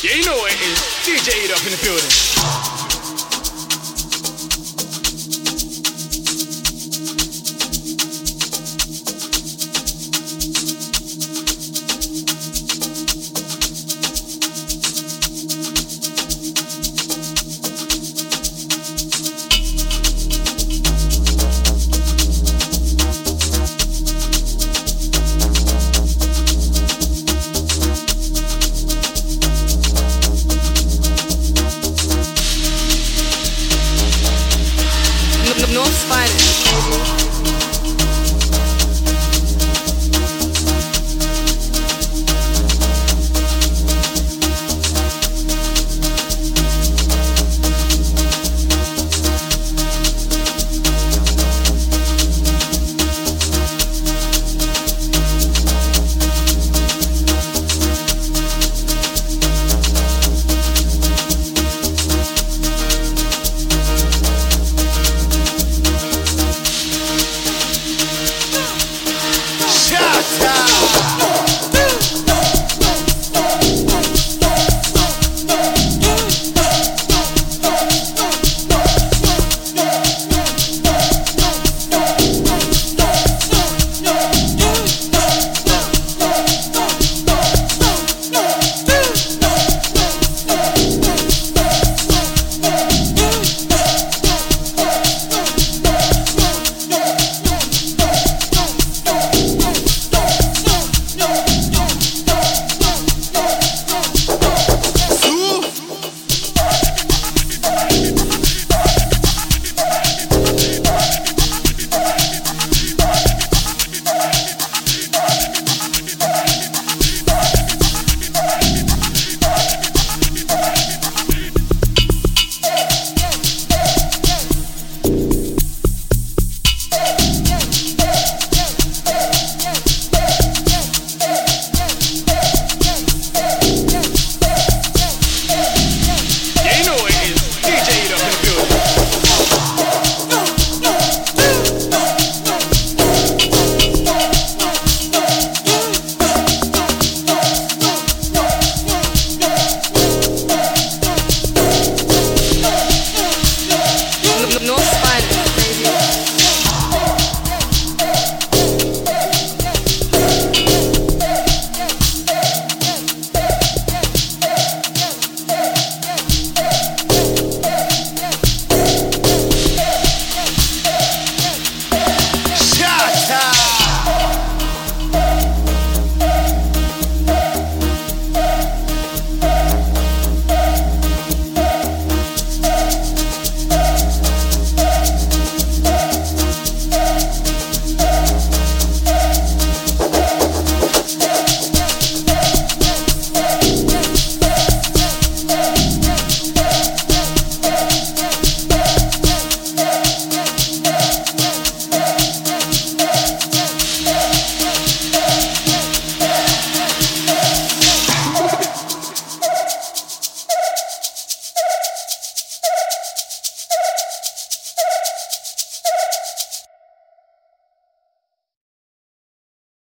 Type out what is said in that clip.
Yeah, you know it is. DJ it Up in the building.